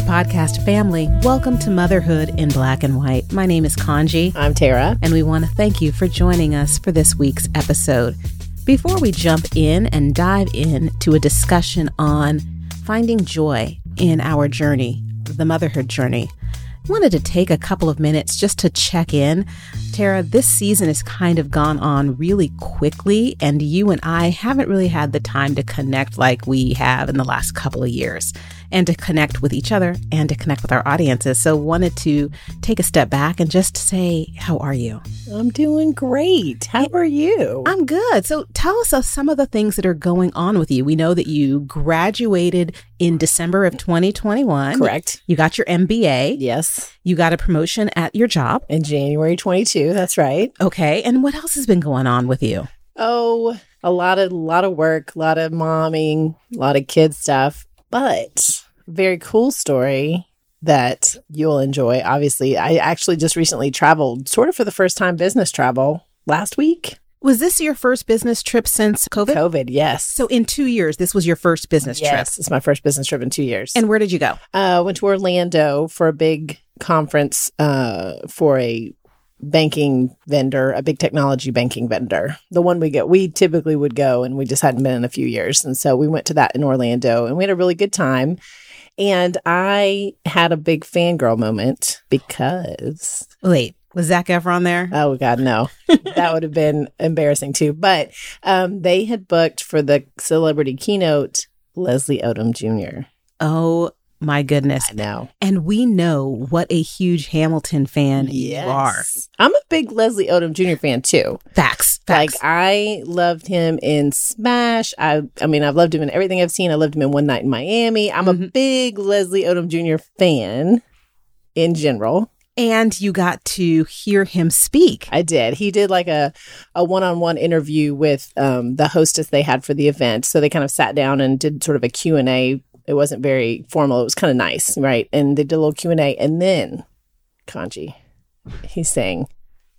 Hey, podcast family, welcome to Motherhood in Black and White. My name is Kanji. I'm Tara. And we want to thank you for joining us for this week's episode. Before we jump in and dive in to a discussion on finding joy in our journey, the motherhood journey, I wanted to take a couple of minutes just to check in. Tara, this season has kind of gone on really quickly, and you and I haven't really had the time to connect like we have in the last couple of years and to connect with each other and to connect with our audiences. So wanted to take a step back and just say, how are you? I'm doing great. How are you? I'm good. So tell us of some of the things that are going on with you. We know that you graduated in December of 2021. Correct. You got your MBA. Yes. You got a promotion at your job. In January 22, that's right. Okay. And what else has been going on with you? Oh, a lot of lot of work, a lot of momming, a lot of kid stuff. But very cool story that you'll enjoy. Obviously, I actually just recently traveled, sort of for the first time, business travel last week. Was this your first business trip since COVID? COVID, yes. So in two years, this was your first business yes, trip. Yes, it's my first business trip in two years. And where did you go? Uh, went to Orlando for a big conference uh, for a banking vendor, a big technology banking vendor. The one we get, we typically would go, and we just hadn't been in a few years, and so we went to that in Orlando, and we had a really good time. And I had a big fangirl moment because wait, was Zac Efron there? Oh God, no. that would have been embarrassing too. But um, they had booked for the celebrity keynote Leslie Odom Jr. Oh my goodness. I know. And we know what a huge Hamilton fan yes. you are. I'm a big Leslie Odom Jr. fan too. Facts. Facts. Like I loved him in Smash. I I mean I've loved him in everything I've seen. I loved him in One Night in Miami. I'm mm-hmm. a big Leslie Odom Jr. fan in general. And you got to hear him speak. I did. He did like a, a one-on-one interview with um, the hostess they had for the event. So they kind of sat down and did sort of a Q&A it wasn't very formal. It was kind of nice, right? And they did a little Q and A, and then Kanji, he sang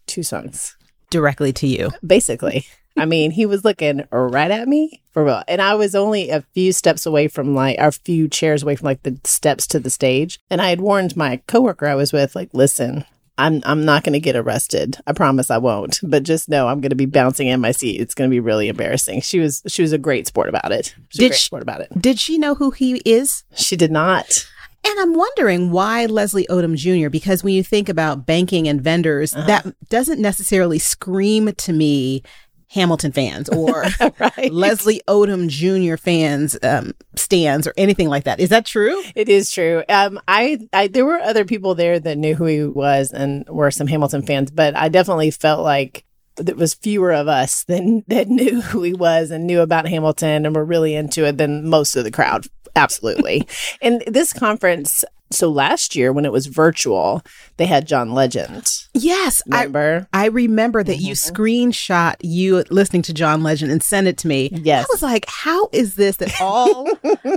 two songs directly to you, basically. I mean, he was looking right at me for real, and I was only a few steps away from like a few chairs away from like the steps to the stage, and I had warned my coworker I was with, like, listen, I'm I'm not going to get arrested. I promise I won't. But just know I'm going to be bouncing in my seat. It's going to be really embarrassing. She was she was a great sport about it. She did she, sport about it. Did she know who he is? She did not. And I'm wondering why Leslie Odom Jr. Because when you think about banking and vendors, uh-huh. that doesn't necessarily scream to me Hamilton fans or right. Leslie Odom Jr. fans um, stands or anything like that. Is that true? It is true. Um, I, I there were other people there that knew who he was and were some Hamilton fans, but I definitely felt like there was fewer of us than that knew who he was and knew about Hamilton and were really into it than most of the crowd. Absolutely. and this conference so last year when it was virtual, they had John Legend. Yes, remember? I, I remember that mm-hmm. you screenshot you listening to John Legend and sent it to me. Yes, I was like, how is this that all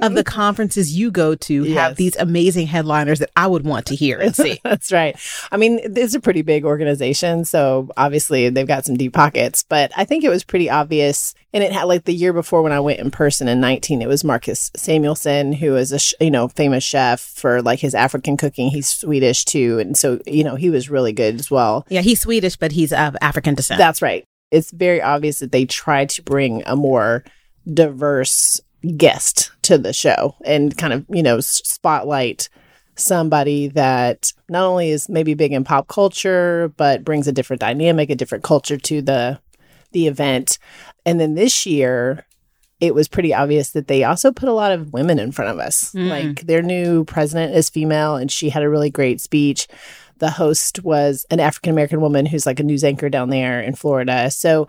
of the conferences you go to yes. have these amazing headliners that I would want to hear and see? That's right. I mean, it's a pretty big organization, so obviously they've got some deep pockets. But I think it was pretty obvious and it had like the year before when I went in person in 19, it was Marcus Samuelsson, who is a, sh- you know, famous chef for like his African cooking. He's Swedish too. And so, you know, he was really good as well. Yeah, he's Swedish, but he's of African descent. That's right. It's very obvious that they try to bring a more diverse guest to the show and kind of, you know, spotlight somebody that not only is maybe big in pop culture, but brings a different dynamic, a different culture to the the event. And then this year, it was pretty obvious that they also put a lot of women in front of us. Mm. Like their new president is female, and she had a really great speech. The host was an African American woman who's like a news anchor down there in Florida. So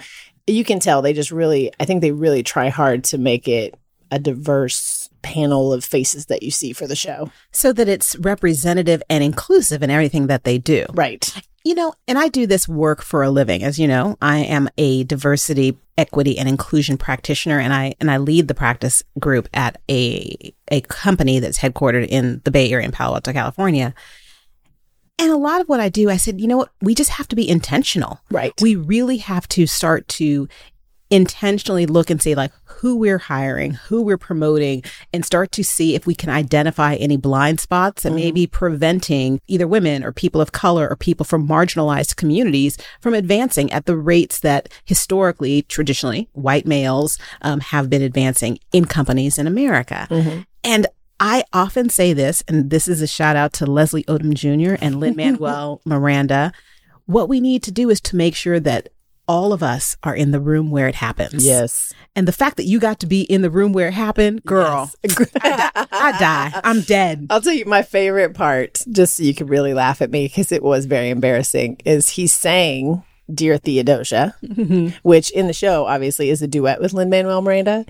you can tell they just really, I think they really try hard to make it a diverse panel of faces that you see for the show. So that it's representative and inclusive in everything that they do. Right. You know, and I do this work for a living. As you know, I am a diversity, equity, and inclusion practitioner, and I and I lead the practice group at a a company that's headquartered in the Bay Area in Palo Alto, California. And a lot of what I do, I said, you know what, we just have to be intentional. Right. We really have to start to intentionally look and see like who we're hiring, who we're promoting, and start to see if we can identify any blind spots that may be preventing either women or people of color or people from marginalized communities from advancing at the rates that historically, traditionally, white males um, have been advancing in companies in America. And I often say this, and this is a shout out to Leslie Odom Jr. and Lin Manuel Miranda. What we need to do is to make sure that all of us are in the room where it happens. Yes. And the fact that you got to be in the room where it happened, girl, I, die, I die. I'm dead. I'll tell you my favorite part, just so you can really laugh at me because it was very embarrassing, is he sang Dear Theodosia, mm-hmm. which in the show obviously is a duet with Lin Manuel Miranda.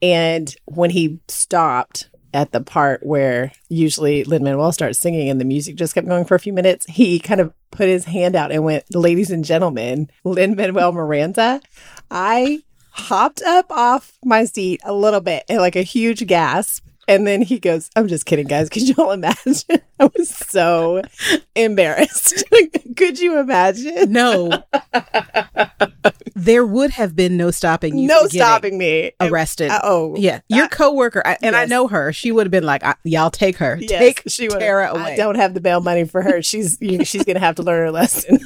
And when he stopped at the part where usually Lin Manuel starts singing and the music just kept going for a few minutes, he kind of put his hand out and went, Ladies and gentlemen, Lin Manuel Miranda. I hopped up off my seat a little bit like a huge gasp. And then he goes, I'm just kidding, guys. Could y'all imagine? I was so embarrassed. Could you imagine? No. there would have been no stopping you. No stopping me. Arrested. Uh, oh. yeah. Your coworker, I, and I know her, she would have been like, I, y'all take her. Yes, take she. Tara I away. don't have the bail money for her. She's you, she's gonna have to learn her lesson.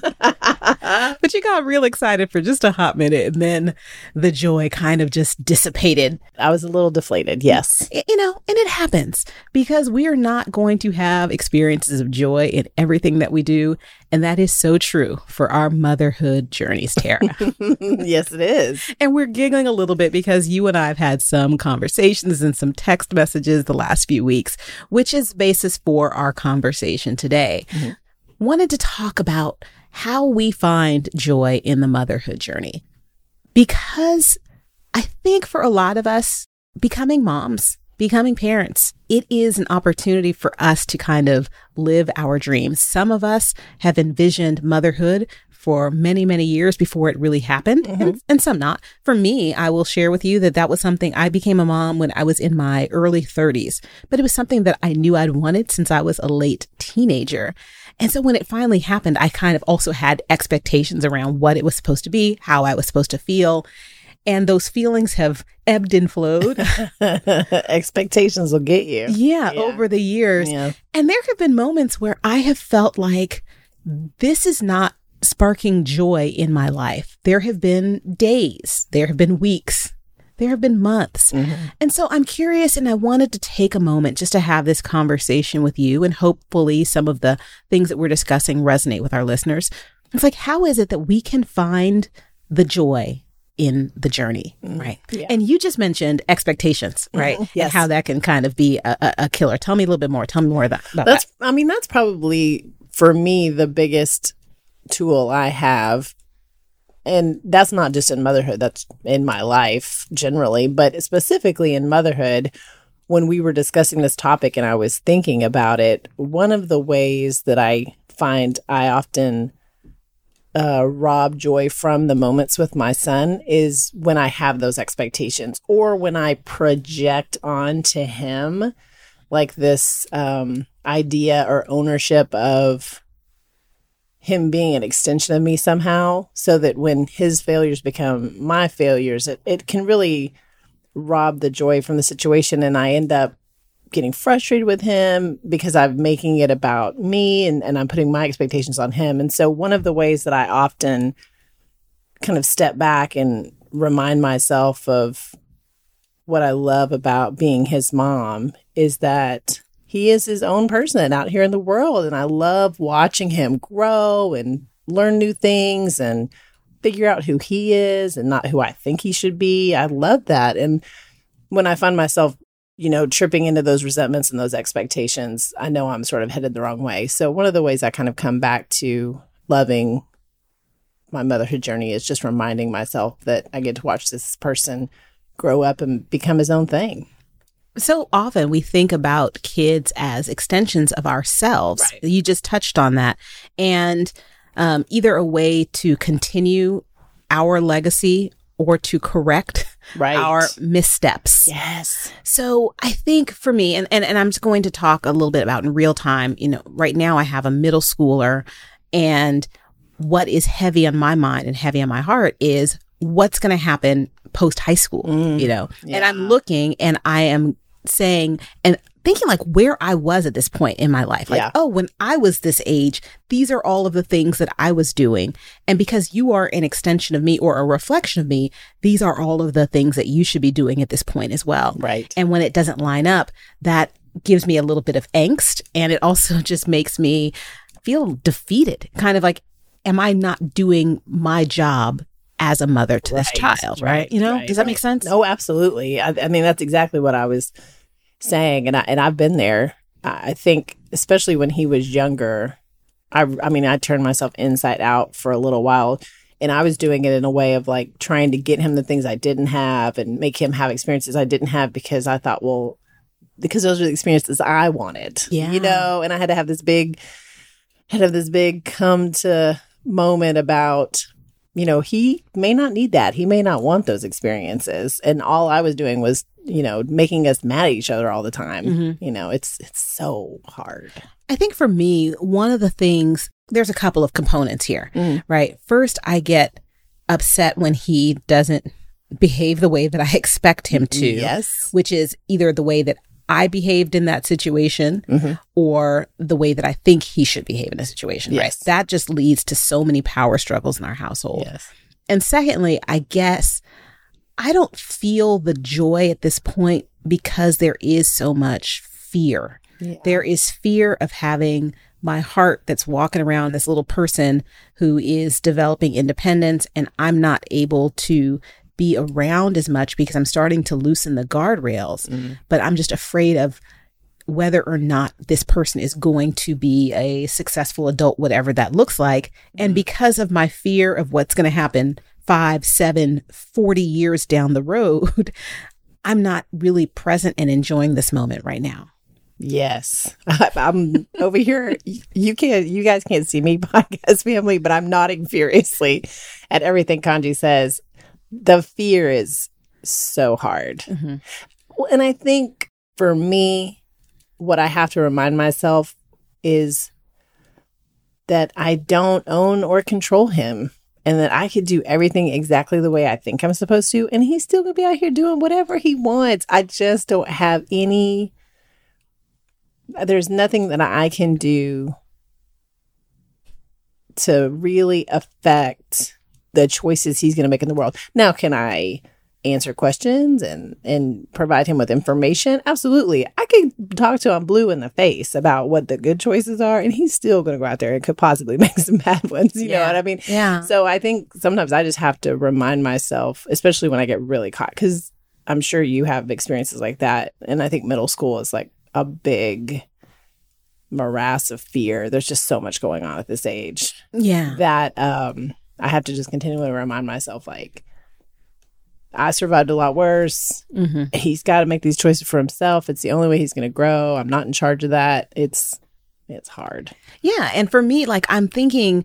But you got real excited for just a hot minute, and then the joy kind of just dissipated. I was a little deflated. Yes. You know, and it happens because we are not going to have experiences of joy in everything that we do. And that is so true for our motherhood journeys, Tara. yes, it is. and we're giggling a little bit because you and I have had some conversations and some text messages the last few weeks, which is basis for our conversation today. Mm-hmm. Wanted to talk about how we find joy in the motherhood journey. Because I think for a lot of us, becoming moms, becoming parents, it is an opportunity for us to kind of live our dreams. Some of us have envisioned motherhood for many, many years before it really happened, and, mm-hmm. and some not. For me, I will share with you that that was something I became a mom when I was in my early 30s, but it was something that I knew I'd wanted since I was a late teenager. And so when it finally happened, I kind of also had expectations around what it was supposed to be, how I was supposed to feel. And those feelings have ebbed and flowed. Expectations will get you. yeah, Yeah. over the years. Yeah. And there have been moments where I have felt like this is not sparking joy in my life. There have been days, there have been weeks, there have been months. Mm-hmm. And so I'm curious and I wanted to take a moment just to have this conversation with you and hopefully some of the things that we're discussing resonate with our listeners. It's like, how is it that we can find the joy in the journey, mm. right? Yeah. And you just mentioned expectations, mm-hmm. right? Yes. And how that can kind of be a, a, a killer. Tell me a little bit more. Tell me more about, about That's I mean, that's probably for me the biggest tool I have. And that's not just in motherhood, that's in my life generally, but specifically in motherhood. When we were discussing this topic and I was thinking about it, one of the ways that I find I often uh, rob joy from the moments with my son is when I have those expectations or when I project onto him like this um, idea or ownership of him being an extension of me somehow so that when his failures become my failures it, it can really rob the joy from the situation and i end up getting frustrated with him because i'm making it about me and, and i'm putting my expectations on him. And so one of the ways that i often kind of step back and remind myself of what i love about being his mom is that he is his own person out here in the world. And i love watching him grow and learn new things and figure out who he is and not who i think he should be. I love that. And when i find myself you know tripping into those resentments and those expectations i know i'm sort of headed the wrong way so one of the ways i kind of come back to loving my motherhood journey is just reminding myself that i get to watch this person grow up and become his own thing so often we think about kids as extensions of ourselves. Right. You just touched on that. And um, either a way to continue our legacy or to correct Right. our missteps. yes So I think for me, and, and, and I'm just going to talk a little bit about in real time, you know, right now I have a middle schooler and what is heavy on my mind and heavy on my heart is what's going to happen post high school, Mm. you know? And I'm looking and I am saying, and thinking like where I was at this point in my life. Like, Yeah. oh, when I was this age, these are all of the things that I was doing. And because you are an extension of me or a reflection of me, these are all of the things that you should be doing at this point as well. Right. And when it doesn't line up, that gives me a little bit of angst. And it also just makes me feel defeated. Kind of like, am I not doing my job as a mother to this child? right, Right. You know, right, does that right. make sense? Oh, absolutely. I, I mean, that's exactly what I was saying, and I and I've been there. I think, especially when he was younger, I I mean, I turned myself inside out for a little while, and I was doing it in a way of like trying to get him the things I didn't have and make him have experiences I didn't have because I thought, well, because those were the experiences I wanted, Yeah. you know, and I had to have this big, had to have this big come to moment about you know, he may not need that. He may not want those experiences. And all I was doing was, you know, making us mad at each other all the time. Mhm. You know, it's it's so hard. I think for me, one of the things, there's a couple of components here, Mm. right? First, I get upset when he doesn't behave the way that I expect him to, Yes. which is either the way that I behaved in that situation Mhm. or the way that I think he should behave in a situation, right? Yes. That just leads to so many power struggles in our household. Yes. And secondly, I guess I don't feel the joy at this point because there is so much fear. Yeah. There is fear of having my heart that's walking around this little person who is developing independence, and I'm not able to be around as much because I'm starting to loosen the guardrails. Mm. But I'm just afraid of whether or not this person is going to be a successful adult, whatever that looks like. And because of my fear of what's going to happen five, seven, 40 years down the road, I'm not really present and enjoying this moment right now. Yes. I'm over here. You can't, you guys can't see me, podcast family, but I'm nodding furiously at everything Kanji says. The fear is so hard. Mm-hmm. Well, and I think for me, what I have to remind myself is that I don't own or control him and that I could do everything exactly the way I think I'm supposed to. And he's still going to be out here doing whatever he wants. I just don't have any, there's nothing that I can do to really affect the choices he's going to make in the world. Now, can I answer questions and and provide him with information? Absolutely. I can talk to him blue in the face about what the good choices are and he's still going to go out there and could possibly make some bad ones, you know what I mean? Yeah. So I think sometimes I just have to remind myself, especially when I get really caught cuz I'm sure you have experiences like that and I think middle school is like a big morass of fear. There's just so much going on at this age Yeah. that um I have to just continually remind myself like I survived a lot worse. hmm He's got to make these choices for himself. It's the only way he's going to grow. I'm not in charge of that. It's it's hard. Yeah. And for me, like, I'm thinking,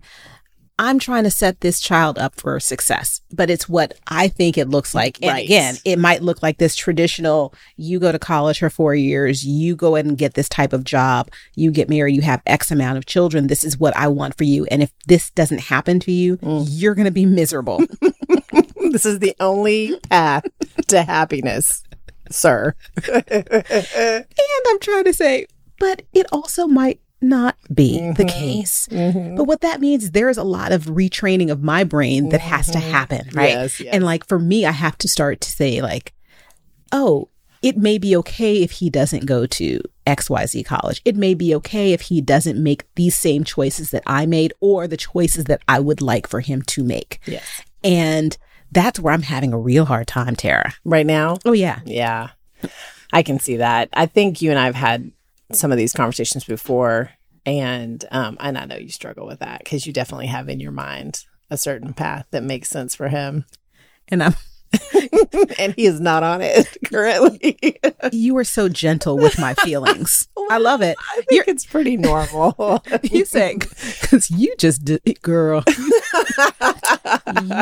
I'm trying to set this child up for success, but it's what I think it looks like. And Right. again, it might look like this traditional you go to college for four years, you go and get this type of job, you get married, you have X amount of children. This is what I want for you. And if this doesn't happen to you, mm. you're going to be miserable. this is the only path to happiness, sir. and I'm trying to say, but it also might not be the Mhm. case. Mhm. But what that means is there's a lot of retraining of my brain that has to Mhm. happen, right? Yes, yes. And like for me, I have to start to say, like, oh, it may be okay if he doesn't go to XYZ college. It may be okay if he doesn't make these same choices that I made or the choices that I would like for him to make. yes. And that's where I'm having a real hard time, Tara. Right now, Oh, yeah. Yeah, I can see that. I think you and I have had some of these conversations before, and um, and I know you struggle with that because you definitely have in your mind a certain path that makes sense for him, And I'm, and he is not on it currently. you are so gentle with my feelings. I love it. I think it's pretty normal. You say, because you just did, girl,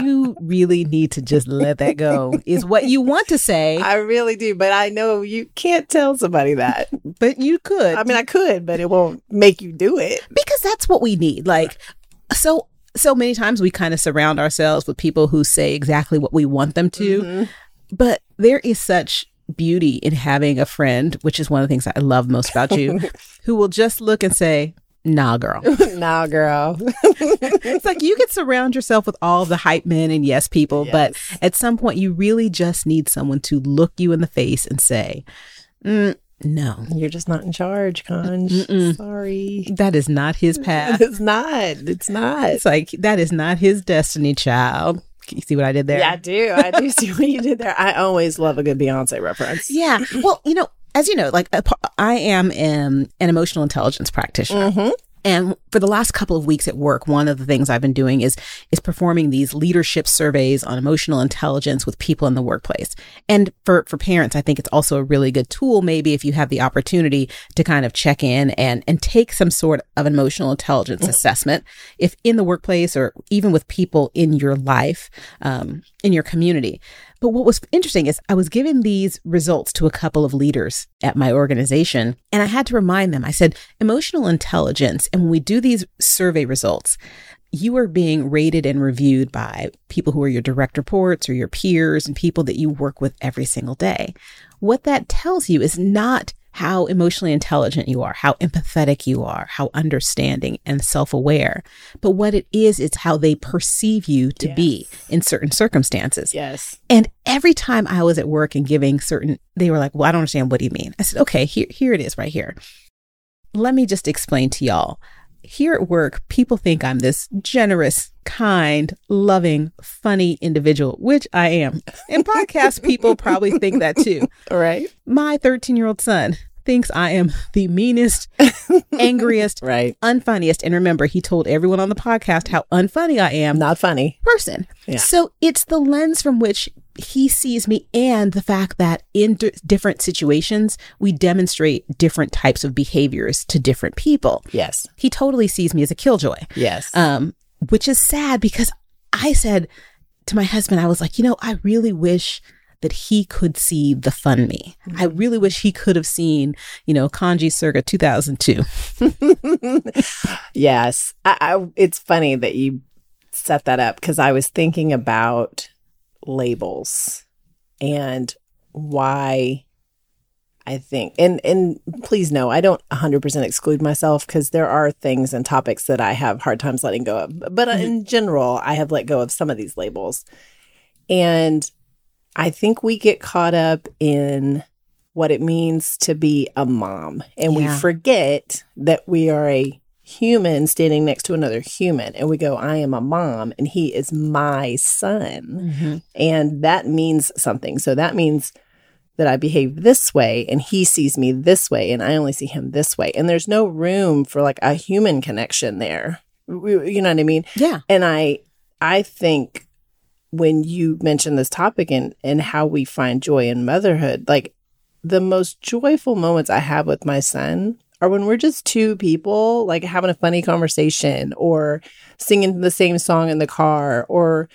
you really need to just let that go, is what you want to say, I really do, but I know you can't tell somebody that. but you could. I mean, I could, but it won't make you do it. because that's what we need. Like, so so many times we kind of surround ourselves with people who say exactly what we want them to. Mm-hmm. But there is such beauty in having a friend, which is one of the things that I love most about you, who will just look and say, Nah, girl. nah, girl. it's like you could surround yourself with all the hype men and yes people, but at some point you really just need someone to look you in the face and say, "Mm, No, You're just not in charge, Conj. Mm-mm. Sorry. that is not his path. It's not. It's not. It's like that is not his destiny, child. You see what I did there? Yeah, I do. I do see what you did there. I always love a good Beyonce reference. Yeah. Well, you know, as you know, like I am um, an emotional intelligence practitioner. Mm-hmm. And for the last couple of weeks at work, one of the things I've been doing is is performing these leadership surveys on emotional intelligence with people in the workplace. And for for parents, I think it's also a really good tool maybe if you have the opportunity to kind of check in and and take some sort of emotional intelligence assessment if in the workplace or even with people in your life, um, in your community. But what was interesting is I was giving these results to a couple of leaders at my organization, and I had to remind them I said, emotional intelligence, and when we do these survey results, you are being rated and reviewed by people who are your direct reports or your peers and people that you work with every single day. What that tells you is not how emotionally intelligent you are, how empathetic you are, how understanding and self aware. But what it is, it's how they perceive you to be in certain circumstances. Yes. And every time I was at work and giving certain, they were like, well, I don't understand. What do you mean? I said, okay, here, here it is right here. Let me just explain to y'all. Here at work, people think I'm this generous, kind, loving, funny individual, which I am. And podcast people probably think that too. All right. My 13 year old son thinks I am the meanest, angriest, Right. unfunniest. And remember, he told everyone on the podcast how unfunny I am Not funny. person. Yeah. So it's the lens from which he sees me and the fact that in d- different situations, we demonstrate different types of behaviors to different people. Yes. He totally sees me as a killjoy, Yes. um, which is sad because I said to my husband, I was like, you know, I really wish that he could see the fun me. I really wish he could have seen, you know, Kanji circa 2002. yes. I, I, it's funny that you set that up because I was thinking about labels and why I think, and, and please know, I don't 100% exclude myself because there are things and topics that I have hard times letting go of. But uh in general, I have let go of some of these labels. And I think we get caught up in what it means to be a mom. And we forget that we are a human standing next to another human. And we go, I am a mom and he is my son. Mm-hmm. And that means something. So that means that I behave this way and he sees me this way and I only see him this way. And there's no room for like a human connection there. You know what I mean? Yeah. And I I think when you mention this topic and and how we find joy in motherhood, like the most joyful moments I have with my son are when we're just two people like having a funny conversation or singing the same song in the car or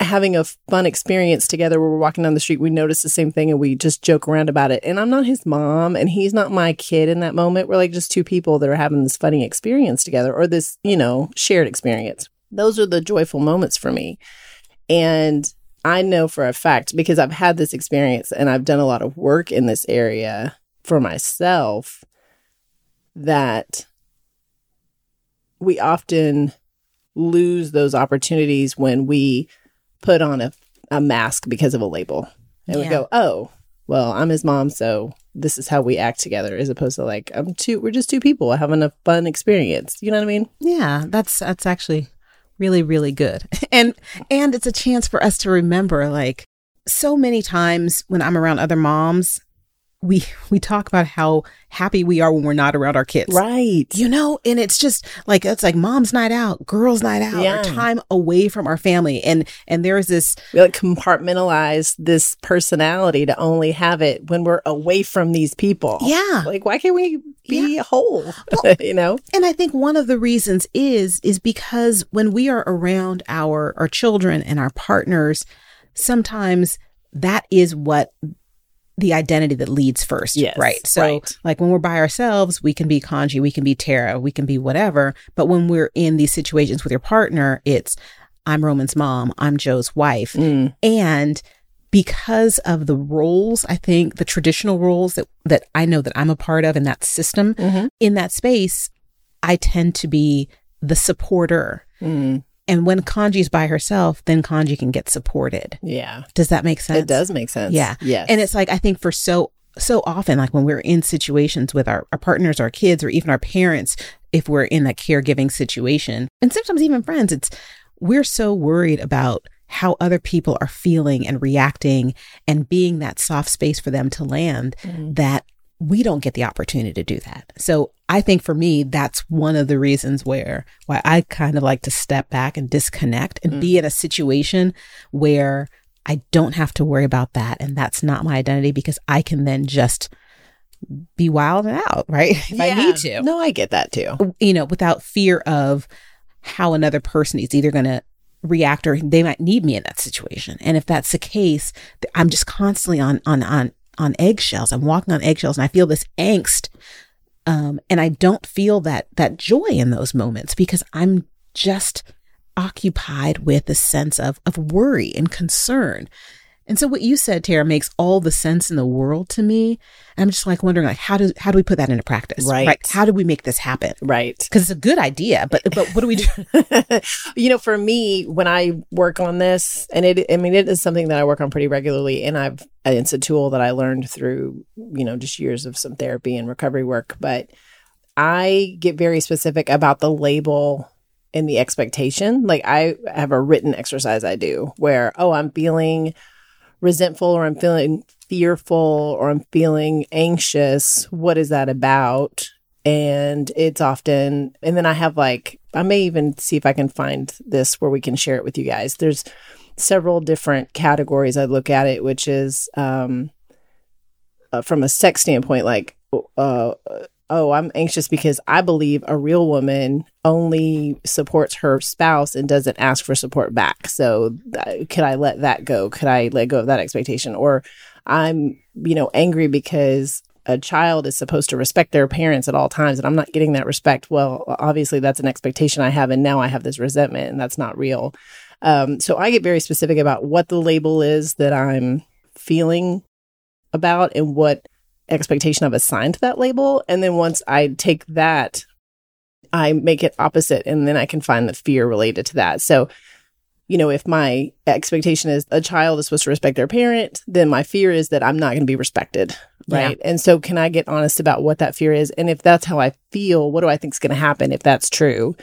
having a fun experience together where we're walking down the street we notice the same thing and we just joke around about it. And i'm not his mom and he's not my kid in that moment. We're like just two people that are having this funny experience together or this you know shared experience. Those are the joyful moments for me and i know for a fact because i've had this experience and i've done a lot of work in this area for myself that we often lose those opportunities when we put on a, a mask because of a label. And we go oh well i'm his mom so this is how we act together as opposed to like i'm two we're just two people having a fun experience. You know what i mean? Yeah, that's that's actually really really good. And and it's a chance for us to remember like so many times when I'm around other moms, we we talk about how happy we are when we're not around our kids. right You know, and it's just like it's like mom's night out, girls night out, Yeah. or time away from our family. And and there's this we like compartmentalize this personality to only have it when we're away from these people yeah. like why can't we be whole you know And I think one of the reasons is is because when we are around our our children and our partners, sometimes that is what the identity that leads first, Yes, right? So, right. like when we're by ourselves, we can be Kanji, we can be Tara, we can be whatever. But when we're in these situations with your partner, it's I'm Roman's mom, I'm Joe's wife, Mm. and because of the roles, I think the traditional roles that that I know that I'm a part of in that system, Mhm. in that space, I tend to be the supporter. Mm. And when Kanji's by herself, then Kanji can get supported. Yeah. Does that make sense? It does make sense. Yeah. Yes. And it's like, I think for so, so often, like when we're in situations with our, our partners, our kids, or even our parents, if we're in that caregiving situation, and sometimes even friends, it's, we're so worried about how other people are feeling and reacting and being that soft space for them to land Mhm. that we don't get the opportunity to do that. So I think for me, that's one of the reasons where why I kind of like to step back and disconnect and be mm. in a situation where I don't have to worry about that. And that's not my identity because I can then just be wild and out, right? If I need to No, I get that too. you know, without fear of how another person is either going to react or they might need me in that situation. And if that's the case, I'm just constantly on on on on eggshells. I'm walking on eggshells, and I feel this angst, um, and I don't feel that that joy in those moments because I'm just occupied with a sense of of worry and concern. And so what you said, Tara, makes all the sense in the world to me. I'm just like wondering, like, how do how do we put that into practice? Right. How do we make this happen? Right. because it's a good idea, but but what do we do? you know, for me, when I work on this, and it, I mean, it is something that I work on pretty regularly, and I've, it's a tool that I learned through, you know, just years of some therapy and recovery work. But I get very specific about the label and the expectation. Like, I have a written exercise I do where, oh, I'm feeling resentful or I'm feeling fearful or I'm feeling anxious. What is that about? And it's often, and then I have like, I may even see if I can find this where we can share it with you guys. There's several different categories I look at it, which is um, uh, from a sex standpoint, like, uh, oh, I'm anxious because I believe a real woman only supports her spouse and doesn't ask for support back. So, th- could I let that go? Could I let go of that expectation? Or I'm, you know, angry because a child is supposed to respect their parents at all times and I'm not getting that respect. Well, obviously that's an expectation I have and now I have this resentment and that's not real. Um, so I get very specific about what the label is that I'm feeling about and what expectation I've assigned to that label. And then once I take that, I make it opposite and then I can find the fear related to that. So, you know, if my expectation is a child is supposed to respect their parent, then my fear is that I'm not going to be respected. Yeah. Right. And so, can I get honest about what that fear is? And if that's how I feel, what do I think is going to happen if that's true?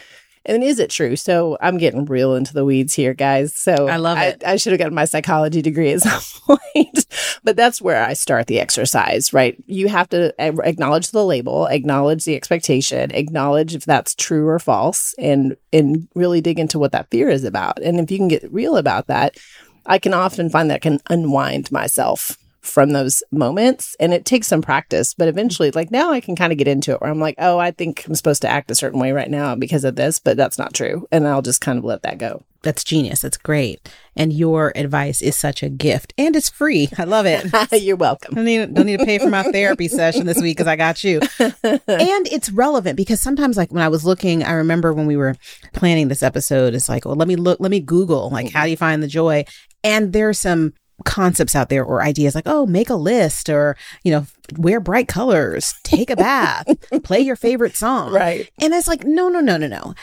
And is it true? So I'm getting real into the weeds here, guys. So I love it. I, should have gotten my psychology degree at some point, but that's where I start the exercise, right? You have to acknowledge the label, acknowledge the expectation, acknowledge if that's true or false, and and really dig into what that fear is about. And if you can get real about that, I can often find that I can unwind myself from those moments and it takes some practice but eventually like now i can kind of get into it where i'm like oh i think i'm supposed to act a certain way right now because of this but that's not true and i'll just kind of let that go That's genius. That's great. And your advice is such a gift, and it's free. I love it. you're welcome don't need, don't need to pay for my therapy session this week because I got you. and it's relevant because sometimes, like when I was looking, I remember when we were planning this episode, it's like, well, let me look, let me Google, like, how do you find the joy? And there's some concepts out there or ideas like, oh, make a list or, you know, wear bright colors, take a bath, play your favorite song. right And it's like, no, no, no, no, no.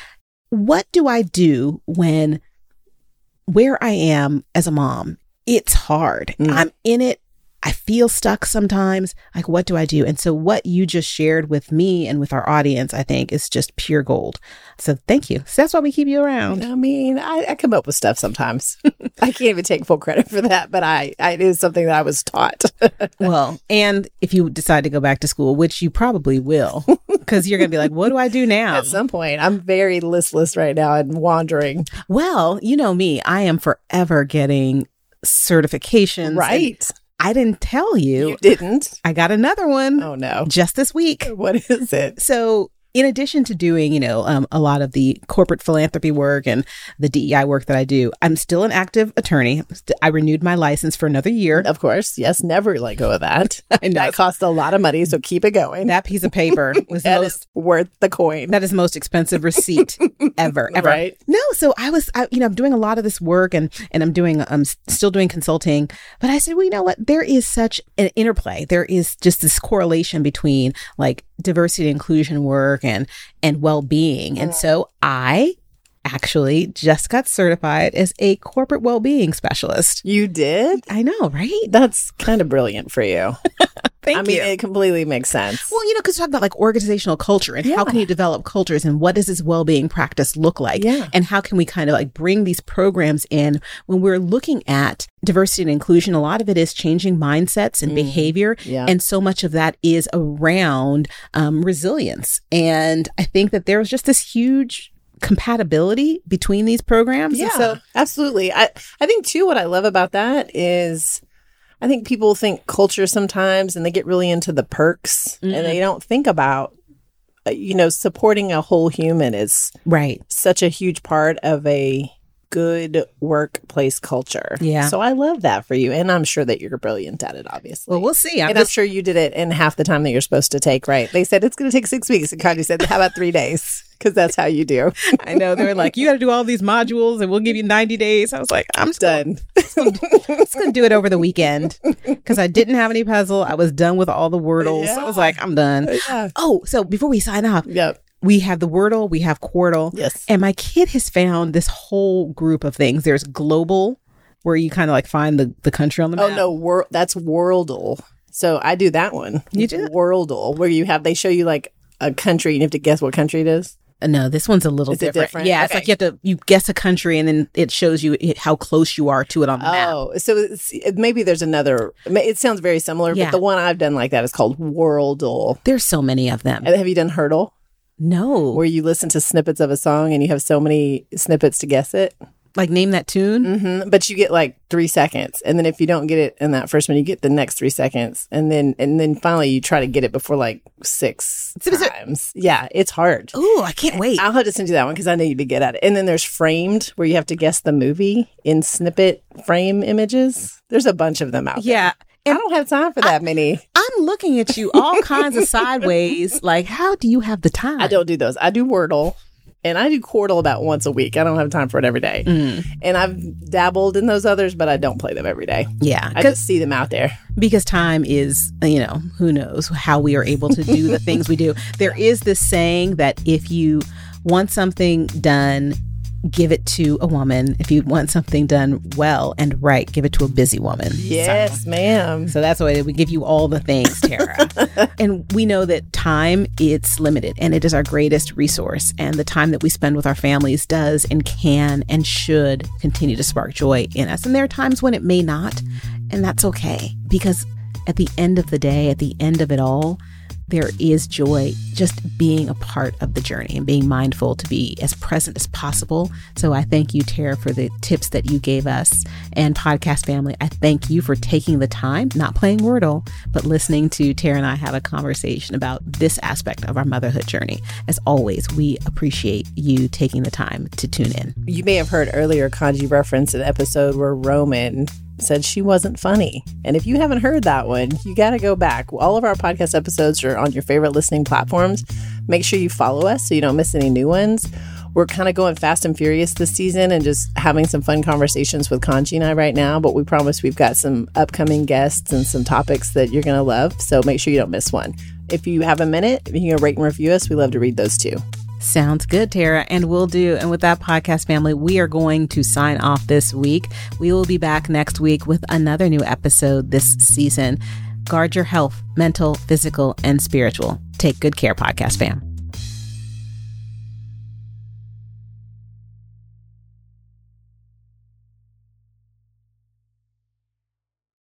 What do I do when where I am as a mom, it's hard. Mm. I'm in it. I feel stuck sometimes. Like, what do I do? And so, what you just shared with me and with our audience, I think, is just pure gold. So, thank you. So that's why we keep you around. i mean I, I come up with stuff sometimes i can't even take full credit for that but I, I it is something that i was taught well, and if you decide to go back to school, which you probably will, because you're going to be like, what do I do now? at some point i'm very listless right now and wandering Well, you know me, I am forever getting certifications. right I didn't tell you. you didn't I got another one oh no just this week. what is it So in addition to doing, you know, um, a lot of the corporate philanthropy work and the DEI work that I do, I'm still an active attorney. I renewed my license for another year. Of course, yes, never let go of that. I know. That cost a lot of money, so keep it going. That piece of paper was most is worth the coin. that is the most expensive receipt ever ever Right. no so i was I, you know i'm doing a lot of this work and and i'm doing i'm still doing consulting but i said well you know what there is such an interplay there is just this correlation between like diversity and inclusion work and and well-being and so i actually just got certified as a corporate well-being specialist You did? i know right That's kind of brilliant for you. thank I mean, you it completely makes sense. Well, you know, because you talk about like organizational culture and how can you develop cultures and what does this well-being practice look like? Yeah. And how can we kind of like bring these programs in when we're looking at diversity and inclusion? A lot of it is changing mindsets and behavior. Mm. Yeah. And so much of that is around um, resilience. And I think that there's just this huge compatibility between these programs. yeah, And so absolutely. I I think too. What I love about that is, I think people think culture sometimes, and they get really into the perks, and they don't think about, uh, you know, supporting a whole human is right. such a huge part of a good workplace culture. Yeah. So I love that for you, and I'm sure that you're brilliant at it. Obviously. Well, we'll see. I'm and I'm sure you did it in half the time that you're supposed to take, right? They said it's going to take six weeks. And Connie said, how about three days? Because that's how you do. I know they were like, you got to do all these modules and we'll give you 90 days. I was like, I'm done. gonna- Done. just gonna do it over the weekend because I didn't have any puzzle. I was done with all the wordles. I was like, I'm done. Yeah. Oh, so before we sign off, Yep. We have the wordle, we have Quordle, Yes. and my kid has found this whole group of things. There's Globle, where you kind of like find the the country on the map. Oh no, wor- that's Worldle. So I do that one. You do? Worldle, where you have they show you like a country and you have to guess what country it is. Uh, no, this one's a little Is it different. different? Yeah, it's like you have to you guess a country and then it shows you how close you are to it on the map. Oh, so it's, maybe there's another. It sounds very similar, Yeah. but the one I've done like that is called Worldle. There's so many of them. And have you done Heardle, No, where you listen to snippets of a song and you have so many snippets to guess it? like name that tune. hmm But you get like three seconds, and then if you don't get it in that first one, you get the next three seconds, and then and then finally you try to get it before like six So is it- times. Yeah, it's hard. Ooh, I can't wait. I'll have to send you that one because I know you'd be good at it. And then there's framed where you have to guess the movie in snippet frame images. There's a bunch of them out there. Yeah. I don't have time for that many. I'm looking at you all kinds of sideways. Like, how do you have the time? I don't do those. I do Wordle and I do Quordle about once a week. I don't have time for it every day. Mm. And I've dabbled in those others, but I don't play them every day. Yeah. I just see them out there. because time is, you know, who knows how we are able to do the things we do. There is this saying that if you want something done, give it to a woman. If you want something done well and right, give it to a busy woman. Yes, ma'am. So that's why we give you all the things, Tara. and we know that time it's limited and it is our greatest resource. And the time that we spend with our families does and can and should continue to spark joy in us. And there are times when it may not, and that's okay because at the end of the day, at the end of it all, there is joy just being a part of the journey and being mindful to be as present as possible. So I thank you, Tara, for the tips that you gave us. And podcast family, I thank you for taking the time, not playing Wordle, but listening to Tara and I have a conversation about this aspect of our motherhood journey. As always, we appreciate you taking the time to tune in. You may have heard earlier Kanji reference an episode where Roman said she wasn't funny. And if you haven't heard that one, you got to go back. All of our podcast episodes are on your favorite listening platforms. Make sure you follow us so you don't miss any new ones. We're kind of going fast and furious this season and just having some fun conversations with Kanji and I right now. But we promise we've got some upcoming guests and some topics that you're going to love. So make sure you don't miss one. If you have a minute, you can rate and review us, we love to read those too. Sounds good, Tara, and we'll do. And with that podcast family, we are going to sign off this week. We will be back next week with another new episode this season. Guard your health, mental, physical, and spiritual. Take good care, podcast fam.